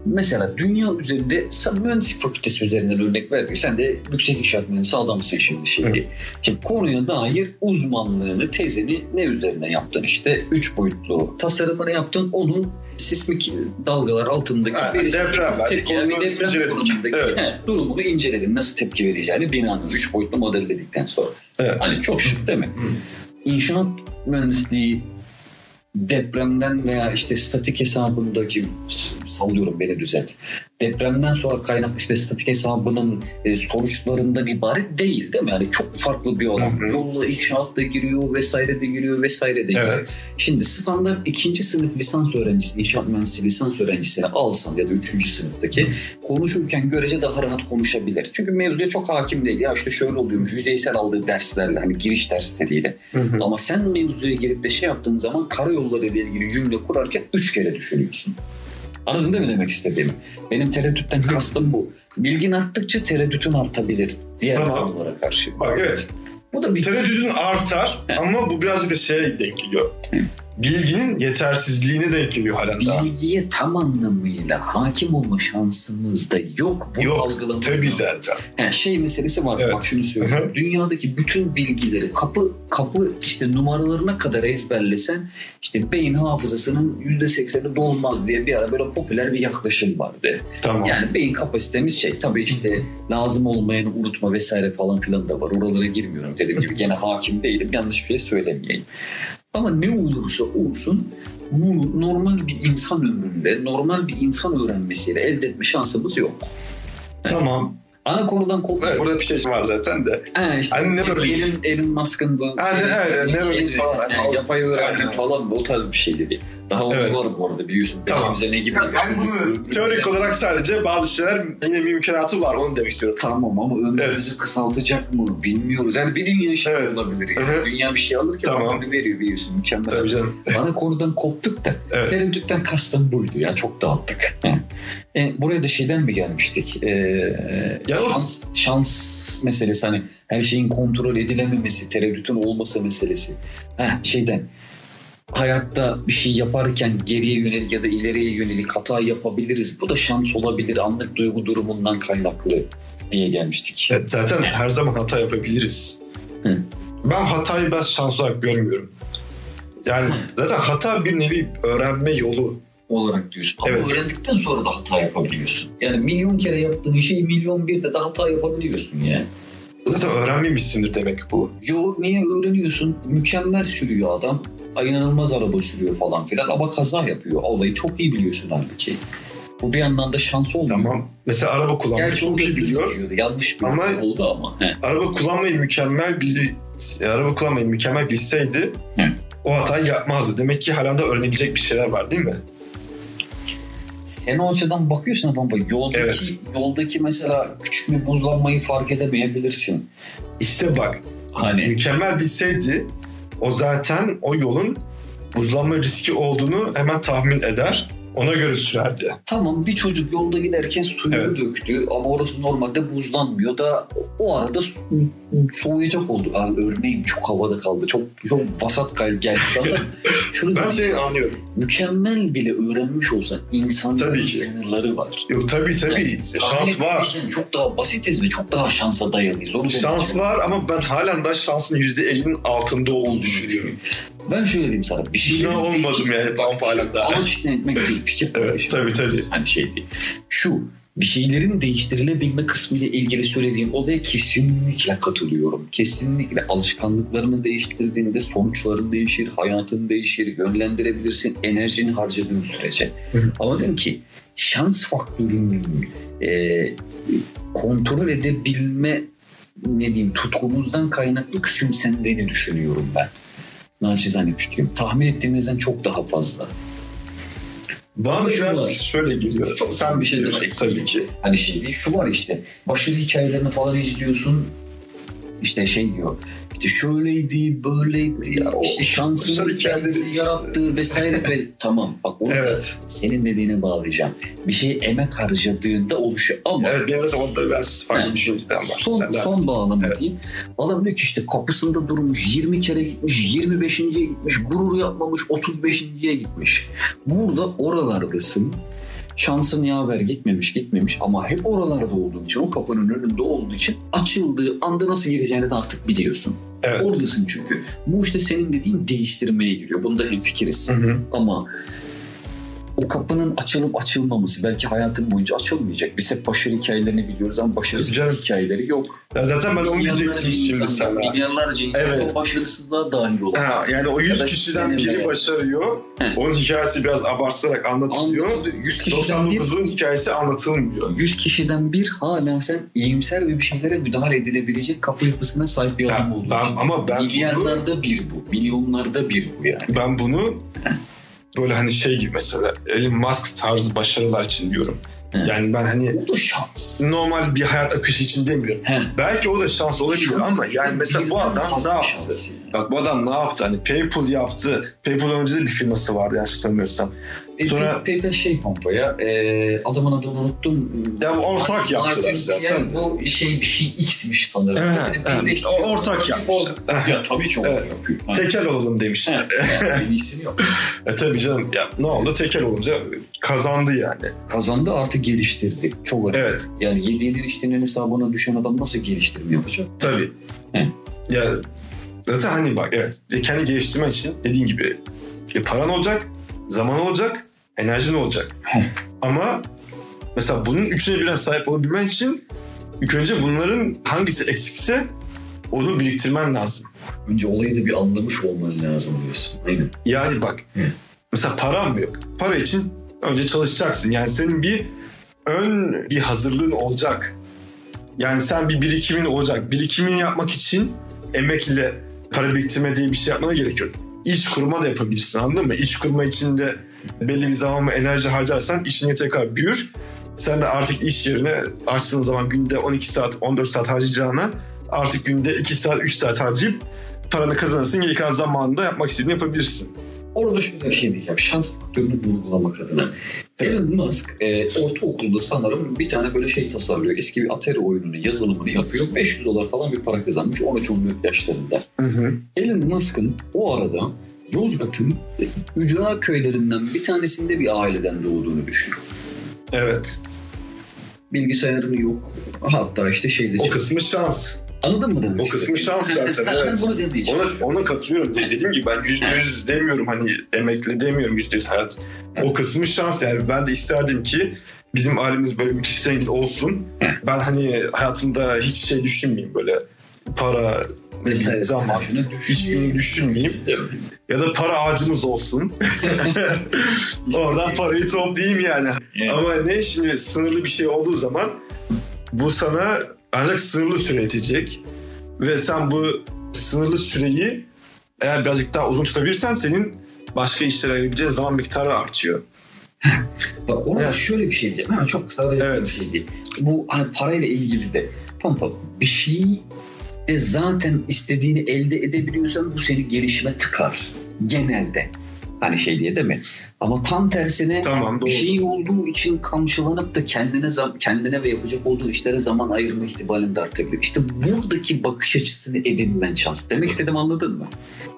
B: Mesela dünya üzerinde sen mühendislik fakültesi üzerinden örnek verdik. Sen de yüksek inşaat mühendisi adamsın şimdi şimdi. Şimdi konuya dair uzmanlığını, tezini ne üzerine yaptın işte? Üç boyutlu tasarımını yaptın. Onun sismik dalgalar altındaki
C: Ha, deprem verdik,
B: tepki, yani bir
C: onu
B: deprem konumundaki
C: Evet.
B: he, durumunu inceledin. Nasıl tepki vereceğini binanın üç boyutlu modelledikten sonra.
C: Evet.
B: Hani çok şık değil mi? İnşaat mühendisliği depremden veya işte statik hesabındaki sallıyorum beni düzelt. Depremden sonra kaynak işte statik hesabının e, sonuçlarından ibaret değil değil mi? Yani çok farklı bir alan.
C: Hı hı.
B: Yolla inşaat da giriyor vesaire de giriyor vesaire de giriyor.
C: evet.
B: Şimdi standart ikinci sınıf lisans öğrencisi, inşaat mühendisliği lisans öğrencisini alsan ya da üçüncü sınıftaki konuşurken görece daha rahat konuşabilir. Çünkü mevzuya çok hakim değil. Ya işte şöyle oluyormuş yüzeysel aldığı derslerle hani giriş dersleriyle.
C: Hı hı.
B: Ama sen mevzuya girip de şey yaptığın zaman karayolları ile ilgili cümle kurarken üç kere düşünüyorsun. Anladın değil mi demek istediğimi? Benim tereddütten kastım bu. Bilgin arttıkça tereddütün artabilir diğer
C: Tamam.
B: konulara karşı.
C: Bak evet.
B: Bu da bir
C: Tereddütün artar ama bu birazcık da şeye denk geliyor. Bilginin yetersizliğine denk geliyor halen daha.
B: bilgiye tam anlamıyla hakim olma şansımız da yok. Bunu
C: Yok,
B: algılamamız
C: Tabii
B: lazım.
C: zaten.
B: Ha, şey meselesi var.
C: Evet.
B: Bak şunu söyleyeyim.
C: Hı
B: Dünyadaki bütün bilgileri kapı kapı işte numaralarına kadar ezberlesen işte beyin hafızasının %80'i dolmaz diye bir ara böyle popüler bir yaklaşım vardı.
C: Tamam.
B: Yani beyin kapasitemiz şey tabii işte lazım olmayanı unutma vesaire falan filan da var. Oralara girmiyorum dediğim gibi gene hakim değilim. Yanlış bir şey söylemeyeyim. Ama ne olursa olsun bu normal bir insan ömründe normal bir insan öğrenmesiyle elde etme şansımız yok.
C: Tamam.
B: Ana konudan koptuk.
C: Evet, burada bir şey var zaten de.
B: Ha işte
C: Hani Neuralink.
B: Elon, Elon Musk'ın bu
C: Hani, evet, Neuralink falan.
B: yani yapay
C: Aynen.
B: falan o tarz bir şey dedi. Daha onu
C: Evet.
B: var bu arada biliyorsun.
C: Tamam.
B: Elimize ne gibi
C: Yani ben bunu teorik olarak sadece bazı şeyler yine mümkünatı var onu demek istiyorum.
B: Tamam ama ömrümüzü kısaltacak mı bilmiyoruz. Yani bir dünya şey
C: Evet.
B: olabilir. Yani. Dünya bir şey alırken
C: Tamam.
B: tamam. veriyor biliyorsun. Mükemmel.
C: Tabii canım.
B: Bana konudan koptuk da
C: Evet.
B: tereddütten kastım buydu ya. Çok dağıttık. E, buraya da şeyden mi gelmiştik? E,
C: Ya o-
B: şans, şans meselesi hani her şeyin kontrol edilememesi, tereddütün olması meselesi. Heh, şeyden hayatta bir şey yaparken geriye yönelik ya da ileriye yönelik hata yapabiliriz. Bu da şans olabilir anlık duygu durumundan kaynaklı diye gelmiştik.
C: Evet, zaten her zaman hata yapabiliriz.
B: Hı.
C: Ben hatayı ben şans olarak görmüyorum. Yani
B: Hı.
C: zaten hata bir nevi öğrenme yolu.
B: olarak diyorsun. Ama
C: Evet.
B: öğrendikten sonra da hata yapabiliyorsun. Yani milyon kere yaptığın şeyi milyon bir de de hata yapabiliyorsun yani.
C: Zaten öğrenmemişsindir demek bu.
B: Yo niye öğreniyorsun? Mükemmel sürüyor adam. Ay, inanılmaz araba sürüyor falan filan ama kaza yapıyor. Olayı çok iyi biliyorsun halbuki. Bu bir yandan da şans olmuyor.
C: Tamam. Mesela araba kullanmayı
B: Gerçi
C: çok
B: da
C: iyi biliyor.
B: Yanlış bir
C: Ama-
B: oldu ama. He.
C: Araba kullanmayı mükemmel bizi araba kullanmayı mükemmel bilseydi
B: Hı.
C: o hatayı yapmazdı. Demek ki hala da öğrenebilecek bir şeyler var değil mi?
B: Sen o açıdan bakıyorsun ama yoldaki,
C: Evet.
B: yoldaki mesela küçük bir buzlanmayı fark edemeyebilirsin.
C: İşte bak
B: Hani
C: mükemmel bilseydi o zaten o yolun buzlanma riski olduğunu hemen tahmin eder. Ona göre sürerdi.
B: Tamam bir çocuk yolda giderken suyu
C: Evet.
B: döktü ama orası normalde buzlanmıyor da o arada so- soğuyacak oldu. Abi örneğin çok havada kaldı. Çok çok vasat geldi. Zaten şunu
C: Ben seni anlıyorum.
B: mükemmel bile öğrenmiş olsan insanların
C: Tabii ki.
B: sınırları var.
C: Yok tabii tabii.
B: Yani
C: şans var.
B: ettiğimizden Çok daha basitiz ve çok daha şansa dayanıyız. Onu
C: Şans var ama ben halen daha şansın %50'nin altında olduğunu düşünüyorum.
B: Ben şöyle diyeyim sana. Bir şey
C: İkna olmadım yani ben.
B: Amaç ikna etmek değil. Fikir paylaşımı.
C: tabii, tabii.
B: Hani şey değil. Şu bir şeylerin değiştirilebilme kısmı ile ilgili söylediğin olaya kesinlikle katılıyorum. Kesinlikle alışkanlıklarını değiştirdiğinde sonuçların değişir, hayatın değişir, yönlendirebilirsin enerjini harcadığın sürece. Ama diyorum ki şans faktörünün e, kontrol edebilme ne diyeyim tutkumuzdan kaynaklı küçümsendiğini düşünüyorum ben. Naçizane fikrim. Tahmin ettiğimizden çok daha fazla.
C: Bana
B: Şu
C: biraz
B: var.
C: şöyle geliyor.
B: Çok
C: Sen
B: bir şey demek.
C: tabii ki.
B: Hani şey değil, şu var işte başarı hikayelerini falan izliyorsun işte şey diyor işte şöyleydi böyleydi
C: o
B: işte şansını kendisi
C: işte.
B: yarattı vesaire ve tamam bak onu
C: Evet.
B: senin dediğine bağlayacağım bir şey emek harcadığında oluşuyor ama
C: Evet de orada biraz farklı
B: Evet.
C: düşünceden var.
B: son,
C: Sen
B: son bağlama
C: Evet.
B: diyeyim. Adam diyor ki işte kapısında durmuş 20 kere gitmiş 25.ye gitmiş gurur yapmamış 35.ye gitmiş. Burada oralardasın. Şansın yaver gitmemiş gitmemiş ama hep oralarda olduğun için o kapının önünde olduğu için açıldığı anda nasıl gireceğini de artık biliyorsun.
C: Evet.
B: Oradasın çünkü. Bu işte senin dediğin değiştirmeye giriyor. Bunda hemfikiriz.
C: Hı hı.
B: Ama o kapının açılıp açılmaması belki hayatın boyunca açılmayacak. Biz hep başarı hikayelerini biliyoruz ama başarısız
C: Canım.
B: hikayeleri yok.
C: Ya zaten ben onu diyecektim şimdi sana.
B: Milyarlarca insan
C: Evet.
B: o başarısızlığa dahil olur.
C: Ha, yani o 100
B: Ya da
C: kişiden biri başarıyor.
B: He.
C: Onun hikayesi biraz abartılarak anlatılıyor.
B: Anlatılıyor. 100 kişiden bir
C: 99'un hikayesi anlatılmıyor.
B: 100 kişiden bir hala sen iyimser ve bir şeylere müdahale edilebilecek kapı yapısına sahip bir adam olduğu
C: ben,
B: için.
C: ama ben bunu,
B: Milyarlarda bir bu. Milyonlarda bir bu yani.
C: ben bunu böyle hani şey gibi mesela Elon Musk tarzı başarılar için diyorum.
B: He.
C: Yani ben hani
B: O da şans.
C: normal bir hayat akışı için demiyorum.
B: He.
C: Belki o da şans olabilir
B: Şans
C: ama yani mesela bu adam ne yaptı? Bak bu adam ne yaptı? Hani PayPal yaptı. PayPal önce de bir firması vardı yanlış hatırlamıyorsam. Sonra-
B: PayPal şey pompa ya. E, adamın adını unuttum.
C: Ya bu ortak yaptılar
B: Artık
C: zaten.
B: yani bu şey bir şey X'miş sanırım.
C: Evet, evet. O ortak yapmışlar.
B: Ya tabii ki
C: Evet.
B: yapıyor.
C: Tekel olalım demişler.
B: Evet, yani yok.
C: E tabii canım ya ne oldu? Tekel olunca kazandı yani.
B: Kazandı artı geliştirdi. Çok önemli.
C: Evet
B: Yani yediğinin içtiğinin hesabına düşen adam nasıl geliştirme yapacak?
C: tabii.
B: He.
C: Ya zaten hani bak evet kendi geliştirmen için dediğin gibi e, paran olacak, zaman olacak, enerjin olacak. Ama mesela bunun üçüne birden sahip olabilmen için ilk önce bunların hangisi eksikse onu biriktirmen lazım.
B: Önce olayı da bir anlamış olman lazım diyorsun. Aynen.
C: Yani bak
B: Hı.
C: mesela param mı yok? Para için önce çalışacaksın. Yani senin bir ön bir hazırlığın olacak. Yani sen bir birikimin olacak. Birikimini yapmak için emekle para biriktirme diye bir şey yapmana gerek yok. İş kurma da yapabilirsin anladın mı? İş kurma için de belli bir zaman ve enerji harcarsan işin yeter büyür. Sen de artık iş yerine açtığın zaman günde 12 saat 14 saat harcayacağına artık günde 2 saat 3 saat harcayıp paranı kazanırsın. Geri kalan zamanında yapmak istediğini yapabilirsin.
B: Orada şöyle bir şey diyeceğim. Şans faktörünü vurgulamak adına. Elon Musk e, ortaokulda sanırım bir tane böyle şey tasarlıyor. Eski bir Atari oyununu, yazılımını yapıyor. 500 dolar falan bir para kazanmış 13-14 yaşlarında.
C: Hı hı.
B: Elon Musk'ın o arada Yozgat'ın ücra köylerinden bir tanesinde bir aileden doğduğunu düşün.
C: Evet.
B: Bilgisayarı yok. Hatta işte şeyde
C: O
B: çalışıyor.
C: kısmı şans.
B: Anladın mı demek
C: O kısmı şans zaten,
B: Ben
C: evet.
B: bunu
C: Ona, ona katılıyorum. De- Dediğim gibi ben yüzde yüz demiyorum hani emekli demiyorum yüzde yüz hayat. O kısmı şans yani. Ben de isterdim ki bizim ailemiz böyle müthiş zengin olsun. Ben hani hayatımda hiç şey düşünmeyeyim böyle para ne bileyim zaman
B: düşün.
C: hiçbirini düşünmeyeyim. Ya da para ağacımız olsun. Oradan parayı toplayayım yani.
B: Yani.
C: Ama ne şimdi sınırlı bir şey olduğu zaman bu sana ancak sınırlı süre yetecek. Ve sen bu sınırlı süreyi eğer birazcık daha uzun tutabilirsen senin başka işlere ayırabileceğin zaman miktarı artıyor.
B: Bak orada
C: Evet.
B: şöyle bir şey diyeceğim. Ha, çok kısa bir
C: Evet.
B: şey değil. Bu hani parayla ilgili de. Tamam tamam. Bir şeyi de zaten istediğini elde edebiliyorsan bu seni gelişime tıkar. Genelde. Hani şey diye değil mi? Ama tam tersine
C: Tamam doğru.
B: bir şey olduğu için kamçılanıp da kendine kendine ve yapacak olduğu işlere zaman ayırma ihtimalin de artabilir. İşte buradaki bakış açısını edinmen şans. Demek istediğimi anladın mı?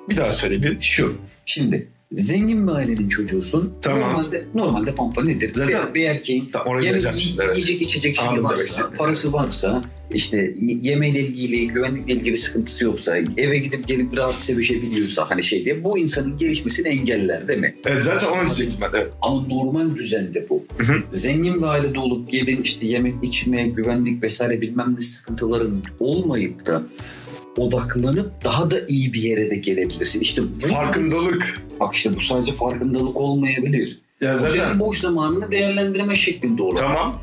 C: Bir daha söyle bir.
B: Şu. Şimdi zengin bir ailenin çocuğusun.
C: Tamam.
B: Normalde normalde pampa nedir?
C: Zaten-
B: bir, bir erkeğin
C: Tam oraya
B: yemek,
C: şimdi. Evet.
B: yiyecek içecek şeyi
C: Anladım
B: varsa, parası varsa, işte yemeğiyle ilgili, güvenlikle ilgili sıkıntısı yoksa, eve gidip gelip rahat sevişebiliyorsa hani şey diye bu insanın gelişmesini engeller değil mi?
C: Evet zaten onu diyecektim ben. Evet.
B: Ama normal düzende bu.
C: Hı hı.
B: Zengin bir ailede olup yedin işte yemek, içme, güvenlik vesaire bilmem ne sıkıntıların olmayıp da odaklanıp daha da iyi bir yere de gelebilirsin. İşte bu,
C: Farkındalık.
B: Bak işte bu sadece farkındalık olmayabilir.
C: Ya zaten
B: senin boş zamanını değerlendirme şeklinde olur.
C: tamam.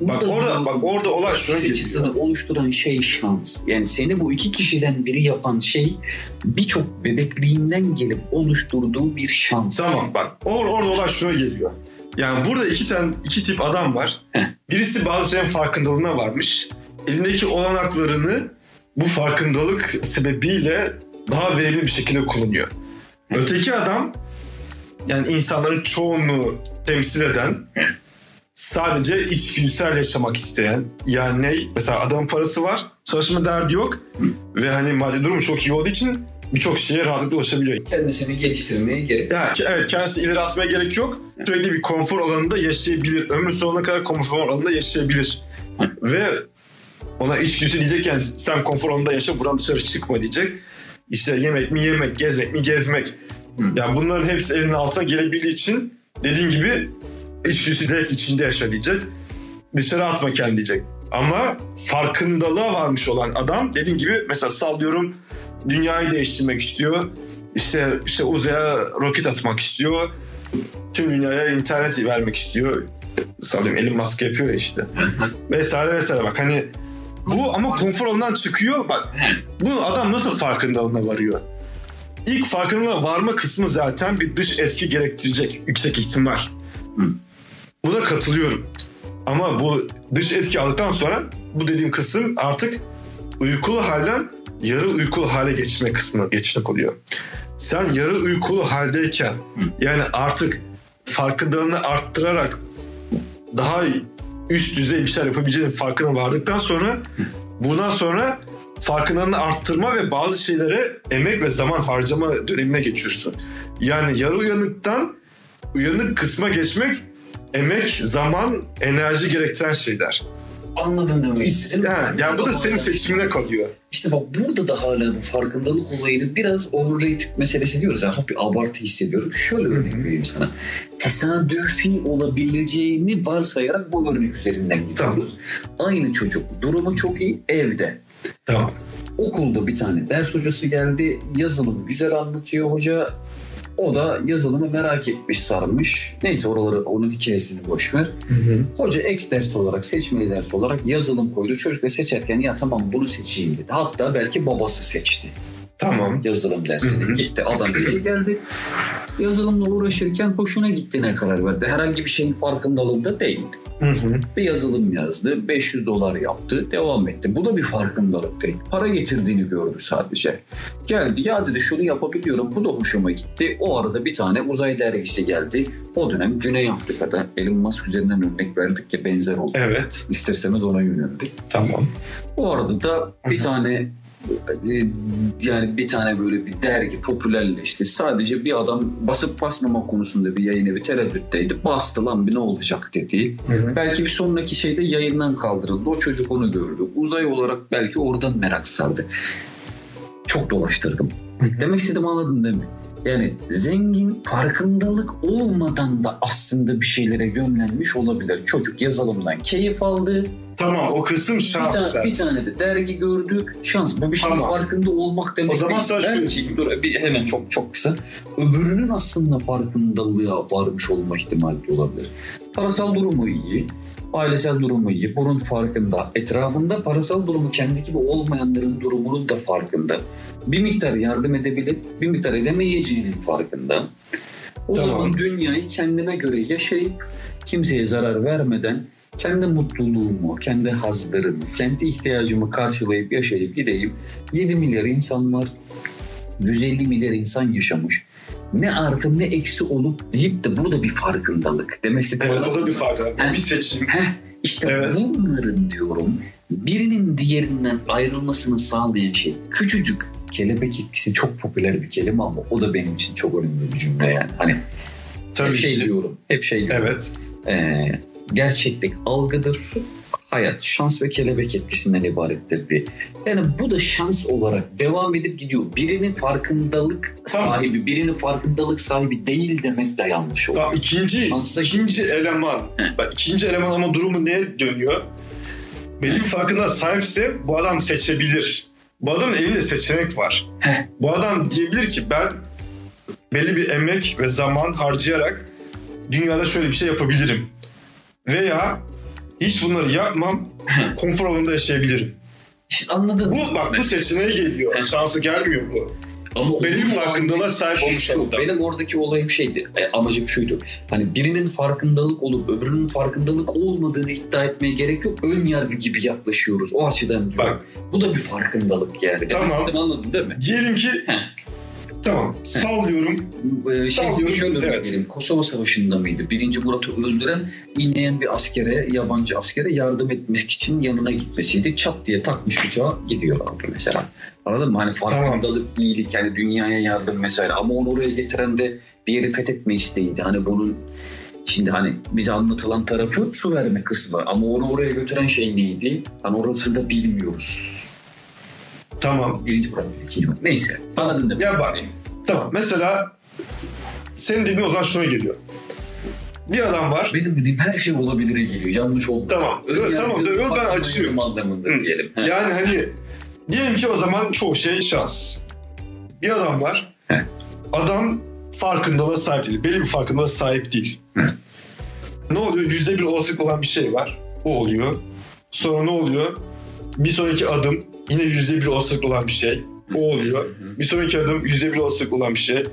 C: Bak
B: Burada
C: orada
B: bu-
C: bak orada olay şuna geliyor.
B: oluşturan şey şans. Yani seni bu iki kişiden biri yapan şey birçok bebekliğinden gelip oluşturduğu bir şans.
C: Tamam bak or, orada olay şuna geliyor. Yani burada iki tane iki tip adam var.
B: Heh.
C: Birisi bazı şeylerin farkındalığına varmış. Elindeki olanaklarını bu farkındalık sebebiyle daha verimli bir şekilde kullanıyor. Öteki adam yani insanların çoğunluğu temsil eden sadece içgüdüsel yaşamak isteyen yani ne mesela adamın parası var çalışma derdi yok ve hani maddi durumu çok iyi olduğu için birçok şeye rahatlıkla ulaşabiliyor.
B: Kendisini geliştirmeye gerek.
C: Ya, ke- evet kendisi ileri atmaya gerek yok. Sürekli bir konfor alanında yaşayabilir. Ömrü sonuna kadar konfor alanında yaşayabilir. Ve ona içgüdüsü diyecek yani sen konfor alanında yaşa buradan dışarı çıkma diyecek. İşte yemek mi yemek, gezmek mi gezmek.
B: Hı.
C: Yani bunların hepsi elinin altına gelebildiği için dediğin gibi içgüdüsü zevk içinde yaşa diyecek. Dışarı atma kendini diyecek. Ama farkındalığa varmış olan adam dediğin gibi mesela sallıyorum dünyayı değiştirmek istiyor. İşte işte uzaya roket atmak istiyor. Tüm dünyaya internet vermek istiyor. Sallıyorum Elon Musk yapıyor ya işte. Vesaire vesaire bak hani bu ama konfor alanından çıkıyor. Bak bu adam nasıl farkındalığına varıyor? İlk farkındalığına varma kısmı zaten bir dış etki gerektirecek yüksek ihtimal.
B: Hı.
C: Buna katılıyorum. Ama bu dış etki aldıktan sonra bu dediğim kısım artık uykulu halden yarı uykulu hale geçme kısmı geçmek oluyor. Sen yarı uykulu haldeyken yani artık farkındalığını arttırarak daha üst düzey bir şeyler yapabileceğinin farkına vardıktan sonra bundan sonra farkındalığını arttırma ve bazı şeylere emek ve zaman harcama dönemine geçiyorsun. Yani yarı uyanıktan uyanık kısma geçmek emek, zaman, enerji gerektiren şeyler.
B: Anladım demek
C: İs-
B: istedim.
C: ha, yani bu da senin seçimine kalıyor.
B: İşte bak burada da hala bu farkındalık olayını biraz overrated meselesi diyoruz. Yani bir abartı hissediyorum. Şöyle örnek vereyim sana. Tesadüfi olabileceğini varsayarak bu örnek üzerinden gidiyoruz. Aynı çocuk durumu çok iyi evde.
C: Tamam.
B: Okulda bir tane ders hocası geldi. Yazılım güzel anlatıyor hoca. O da yazılımı merak etmiş, sarmış. Neyse oraları onun hikayesini boş ver. Hoca X ders olarak, seçmeli ders olarak yazılım koydu. Çocuk da seçerken ya tamam bunu seçeyim dedi. Hatta belki babası seçti
C: Tamam.
B: yazılım
C: hı.
B: Gitti adam şey geldi. yazılımla uğraşırken hoşuna gittiğine karar verdi. Herhangi bir şeyin farkındalığında değil.
C: Hı hı.
B: Bir yazılım yazdı, 500 dolar yaptı, devam etti. Bu da bir farkındalık değil. Para getirdiğini gördü sadece. Geldi, ya dedi şunu yapabiliyorum, bu da hoşuma gitti. O arada bir tane uzay dergisi geldi. O dönem Güney Afrika'da Elon Musk üzerinden örnek verdik ya benzer oldu.
C: Evet.
B: İster istemez ona yöneldik.
C: Tamam.
B: O arada da bir
C: Hı hı.
B: tane yani bir tane böyle bir dergi popülerleşti. Sadece bir adam basıp basmama konusunda bir yayına bir tereddütteydi. Bastı lan bir ne olacak dedi.
C: Hı hı.
B: Belki bir sonraki şeyde yayından kaldırıldı. O çocuk onu gördü. Uzay olarak belki oradan merak sardı. Çok dolaştırdım.
C: hı.
B: Demek istediğimi anladın değil mi? Yani zengin farkındalık olmadan da aslında bir şeylere yönlenmiş olabilir. Çocuk yazılımdan keyif aldı.
C: Tamam o kısım
B: Bir,
C: şans
B: tane, bir tane de dergi gördü. Şans. Bu bir şeyin
C: Tamam.
B: farkında olmak demek
C: O zaman
B: değil.
C: sen
B: Belki, dur, bir, hemen çok çok kısa. Öbürünün aslında farkındalığa varmış olma ihtimali olabilir. Parasal durumu iyi. Ailesel durumu iyi. Bunun farkında. Etrafında parasal durumu kendi gibi olmayanların durumunun da farkında. Bir miktar yardım edebilir, bir miktar edemeyeceğinin farkında. O
C: Tamam.
B: zaman dünyayı kendime göre yaşayıp kimseye zarar vermeden kendi mutluluğumu, kendi hazlarımı, kendi ihtiyacımı karşılayıp yaşayıp gideyim. 7 milyar insan var. 150 milyar insan yaşamış. Ne artı ne eksi olup deyip de burada bir farkındalık. Demek istediğim
C: Evet o da bir
B: mı?
C: fark.
B: Heh.
C: Bir seçim.
B: Heh, işte
C: Evet.
B: bunların diyorum birinin diğerinden ayrılmasını sağlayan şey küçücük kelebek etkisi çok popüler bir kelime ama o da benim için çok önemli bir cümle yani. Hani
C: Tabii
B: hep şey
C: ki.
B: diyorum, hep şey diyorum.
C: Evet.
B: Ee, gerçeklik algıdır. Hayat şans ve kelebek etkisinden ibarettir diye. Yani bu da şans olarak devam edip gidiyor. Birinin farkındalık
C: Tamam.
B: sahibi, birinin farkındalık sahibi değil demek de yanlış oluyor.
C: Tamam ikinci,
B: Şansa-
C: ikinci eleman. Bak, ikinci eleman ama durumu neye dönüyor? Benim farkında sahipse bu adam seçebilir. Bu adamın elinde seçenek var.
B: Heh.
C: Bu adam diyebilir ki ben belli bir emek ve zaman harcayarak dünyada şöyle bir şey yapabilirim. Veya hiç bunları yapmam, konfor alanında yaşayabilirim.
B: İşte anladın?
C: Bu bak bu seçeneğe geliyor. Şansı gelmiyor bu.
B: Ama
C: Benim farkındalığa sahip olmuş
B: Şu,
C: adam.
B: Benim oradaki olayım şeydi, e, amacım şuydu. Hani birinin farkındalık olup öbürünün farkındalık olmadığını iddia etmeye gerek yok. Ön yargı gibi yaklaşıyoruz. O açıdan diyorum.
C: Bak
B: Bu da bir farkındalık yani.
C: Tamam.
B: anladın değil mi?
C: diyelim ki
B: Heh.
C: Tamam sallıyorum.
B: Ee, şey
C: Sallıyorum,
B: şöyle
C: evet.
B: vereyim. Kosova Savaşı'nda mıydı? Birinci Murat'ı öldüren inleyen bir askere, yabancı askere yardım etmek için yanına gitmesiydi. Çat diye takmış bıçağı gidiyorlardı mesela. Anladın mı? Hani farkındalık, iyilik, yani dünyaya yardım vesaire. Ama onu oraya getiren de bir yeri fethetme isteğiydi. Hani bunun Şimdi hani bize anlatılan tarafı su verme kısmı ama onu oraya götüren şey neydi? Hani orasını da bilmiyoruz.
C: Tamam.
B: Birinci Murat, ikinci Murat. Neyse. Anladın değil mi?
C: Ya bak. Tamam mesela senin dediğin o zaman şuna geliyor. Bir adam var.
B: Benim dediğim her şey olabilire geliyor. Yanlış olmasın.
C: Tamam.
B: Ön
C: Evet, tamam, tamam, ben
B: anlamında
C: Hı.
B: diyelim. He.
C: Yani hani diyelim ki o zaman çoğu şey şans. Bir adam var.
B: He.
C: Adam farkındalığa sahip değil. Belli bir farkındalığa sahip değil. Ne oluyor? Yüzde bir olasılık olan bir şey var. O oluyor. Sonra ne oluyor? Bir sonraki adım yine yüzde bir olasılık olan bir şey. O oluyor. Bir sonraki adım yüzde bir olasılık olan bir şey.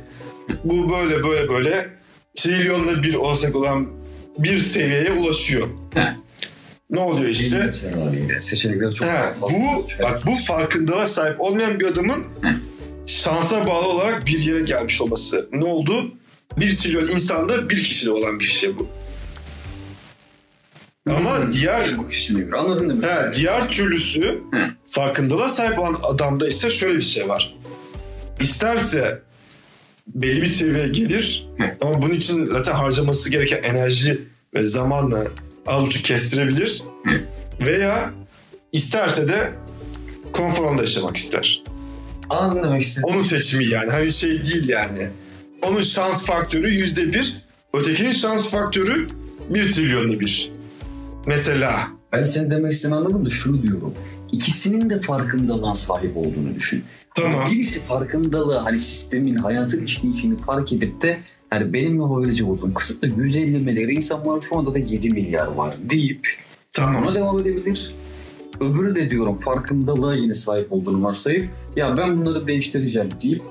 C: Bu böyle böyle böyle trilyonda bir olasılık olan bir seviyeye ulaşıyor.
B: He.
C: Ne oluyor işte?
B: Seçenekleri çok
C: He, bu bak bu farkındalığa sahip olmayan bir adamın
B: Hı.
C: şansa bağlı olarak bir yere gelmiş olması. Ne oldu? Bir trilyon insanda bir kişide olan bir şey bu. Ama
B: Hı.
C: diğer
B: bakış göre. Anladın değil mi?
C: he, diğer türlüsü
B: Hı.
C: farkındalığa sahip olan adamda ise şöyle bir şey var. İsterse belli bir seviyeye gelir
B: Hı.
C: ama bunun için zaten harcaması gereken enerji ve zamanla az buçuk kestirebilir.
B: Hı.
C: Veya isterse de konfor alanında yaşamak ister.
B: Anladın demek istedim.
C: Onun seçimi yani. Hani şey değil yani. Onun şans faktörü yüzde bir. Ötekinin şans faktörü bir trilyonlu bir. Mesela.
B: Ben senin demek istediğini anladım da şunu diyorum. İkisinin de farkındalığına sahip olduğunu düşün.
C: Tamam.
B: Birisi farkındalığı hani sistemin hayatın işleyişini fark edip de yani benim yapabilecek olduğum kısıtlı 150 milyar insan var şu anda da 7 milyar var deyip
C: Tamam.
B: ona devam edebilir. Öbürü de diyorum farkındalığa yine sahip olduğunu varsayıp ya ben bunları değiştireceğim deyip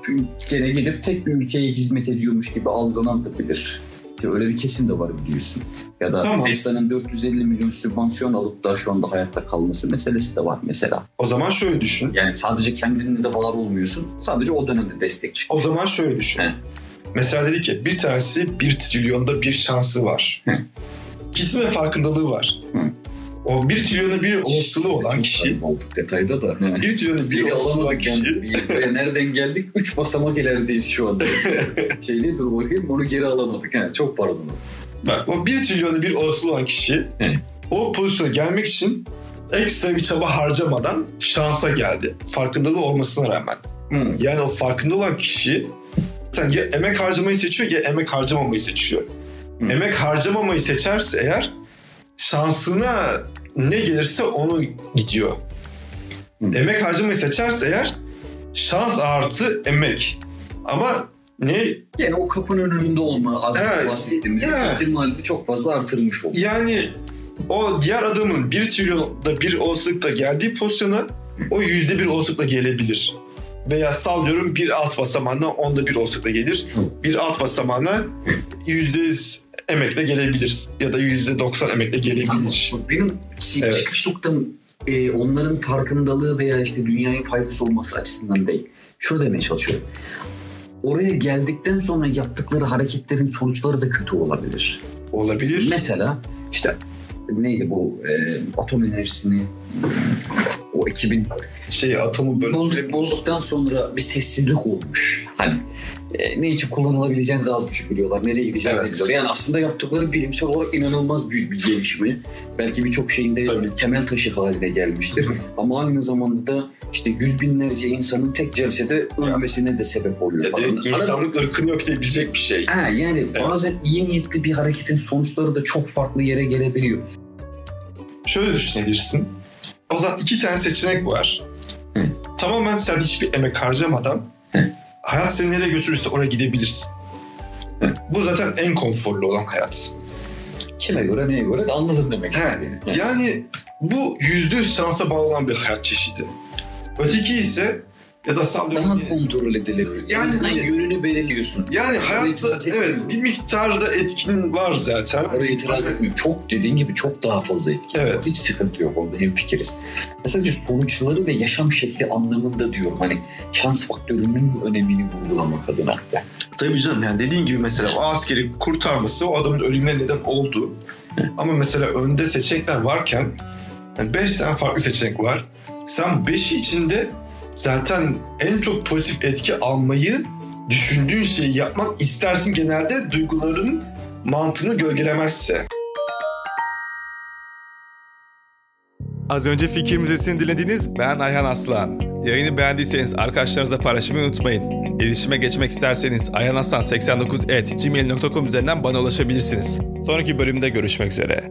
B: gene gidip tek bir ülkeye hizmet ediyormuş gibi algılanabilir. Ki öyle bir kesim de var biliyorsun. Ya da
C: Tamam.
B: Tesla'nın 450 milyon sübvansiyon alıp da şu anda hayatta kalması meselesi de var mesela.
C: O zaman şöyle düşün.
B: Yani sadece kendinle de var olmuyorsun. Sadece o dönemde destek çık.
C: O zaman şöyle düşün.
B: He.
C: Mesela dedik ya bir tanesi bir trilyonda bir şansı var.
B: Hı.
C: İkisinin de farkındalığı var.
B: Hı.
C: O bir trilyonda bir olasılığı olan kişi,
B: olduk detayda da.
C: bir trilyonda bir olasılığı olan
B: yani.
C: kişi
B: buraya nereden geldik? Üç basamak ilerideyiz şu anda. Şeyli dur bakayım onu geri alamadık. Ha, çok pardon.
C: Bak o bir trilyonda bir olasılığı olan kişi o pozisyona gelmek için ekstra bir çaba harcamadan şansa geldi. Farkındalığı olmasına rağmen. Yani o farkında olan kişi sen ya emek harcamayı seçiyor ya emek harcamamayı seçiyor. Emek harcamamayı seçerse eğer şansına ne gelirse onu gidiyor.
B: Hı.
C: Emek harcamayı seçerse eğer şans artı emek. Ama ne
B: Yani o kapının önünde olma az önce
C: Evet,
B: bahsettiğimiz
C: evet.
B: ihtimali çok fazla artırmış oldu.
C: yani o diğer adamın bir trilyonda bir olasılıkla geldiği pozisyona o yüzde bir olasılıkla gelebilir. Veya sallıyorum bir alt basamağına onda bir olasılıkla gelir. Bir alt basamağına yüzde yüz emekle gelebilir. Ya da yüzde doksan emekle gelebilir.
B: Bak Benim
C: Evet.
B: çıkış noktam e, onların farkındalığı veya işte dünyaya faydası olması açısından değil. Şunu demeye çalışıyorum. Oraya geldikten sonra yaptıkları hareketlerin sonuçları da kötü olabilir.
C: Olabilir.
B: Mesela işte neydi bu e, atom enerjisini o ekibin
C: Şey atomu
B: bozduk, bozduktan sonra bir sessizlik olmuş. Hani e, ne için kullanılabileceğini de az buçuk biliyorlar. Nereye gideceğini de
C: Evet.
B: biliyorlar. Yani aslında yaptıkları bilimsel olarak inanılmaz büyük bir gelişme. Belki birçok şeyin de
C: Tabii
B: temel taşı haline gelmiştir. Ama aynı zamanda da işte yüz binlerce insanın tek celsede ölmesine de sebep oluyor
C: Ya
B: falan.
C: direkt
B: Arada-
C: insanlık ırkını yok diyebilecek bir şey.
B: Ha, yani
C: Evet.
B: bazen iyi niyetli bir hareketin sonuçları da çok farklı yere gelebiliyor.
C: Şöyle düşünebilirsin. O zaman iki tane seçenek var.
B: Hı.
C: Tamamen sen hiçbir emek harcamadan
B: Hı.
C: hayat seni nereye götürürse oraya gidebilirsin.
B: Hı.
C: Bu zaten en konforlu olan hayat.
B: Kime göre neye göre de anladım demek istediğini.
C: Yani bu yüzde yüz şansa bağlı olan bir hayat çeşidi. Öteki ise ya da sallıyorum
B: Daha
C: diye-
B: kontrol edilir.
C: Yani
B: Yani
C: hani-
B: yönünü belirliyorsun.
C: Yani hayatta evet bir miktarda etkin var zaten.
B: Oraya itiraz etmiyorum. Çok dediğin gibi çok daha fazla etki.
C: Evet.
B: Hiç sıkıntı yok orada hemfikiriz. Mesela sonuçları ve yaşam şekli anlamında diyorum. Hani şans faktörünün önemini vurgulamak adına.
C: Tabii canım yani dediğin gibi mesela o askeri kurtarması o adamın ölümüne neden oldu. Ama mesela önde seçenekler varken yani beş tane farklı seçenek var. Sen beşi içinde zaten en çok pozitif etki almayı düşündüğün şeyi yapmak istersin genelde duyguların mantığını gölgelemezse.
A: Az önce fikir müzesini dinlediniz. Ben Ayhan Aslan. Yayını beğendiyseniz arkadaşlarınızla paylaşmayı unutmayın. İletişime geçmek isterseniz ayhanaslan89.gmail.com üzerinden bana ulaşabilirsiniz. Sonraki bölümde görüşmek üzere.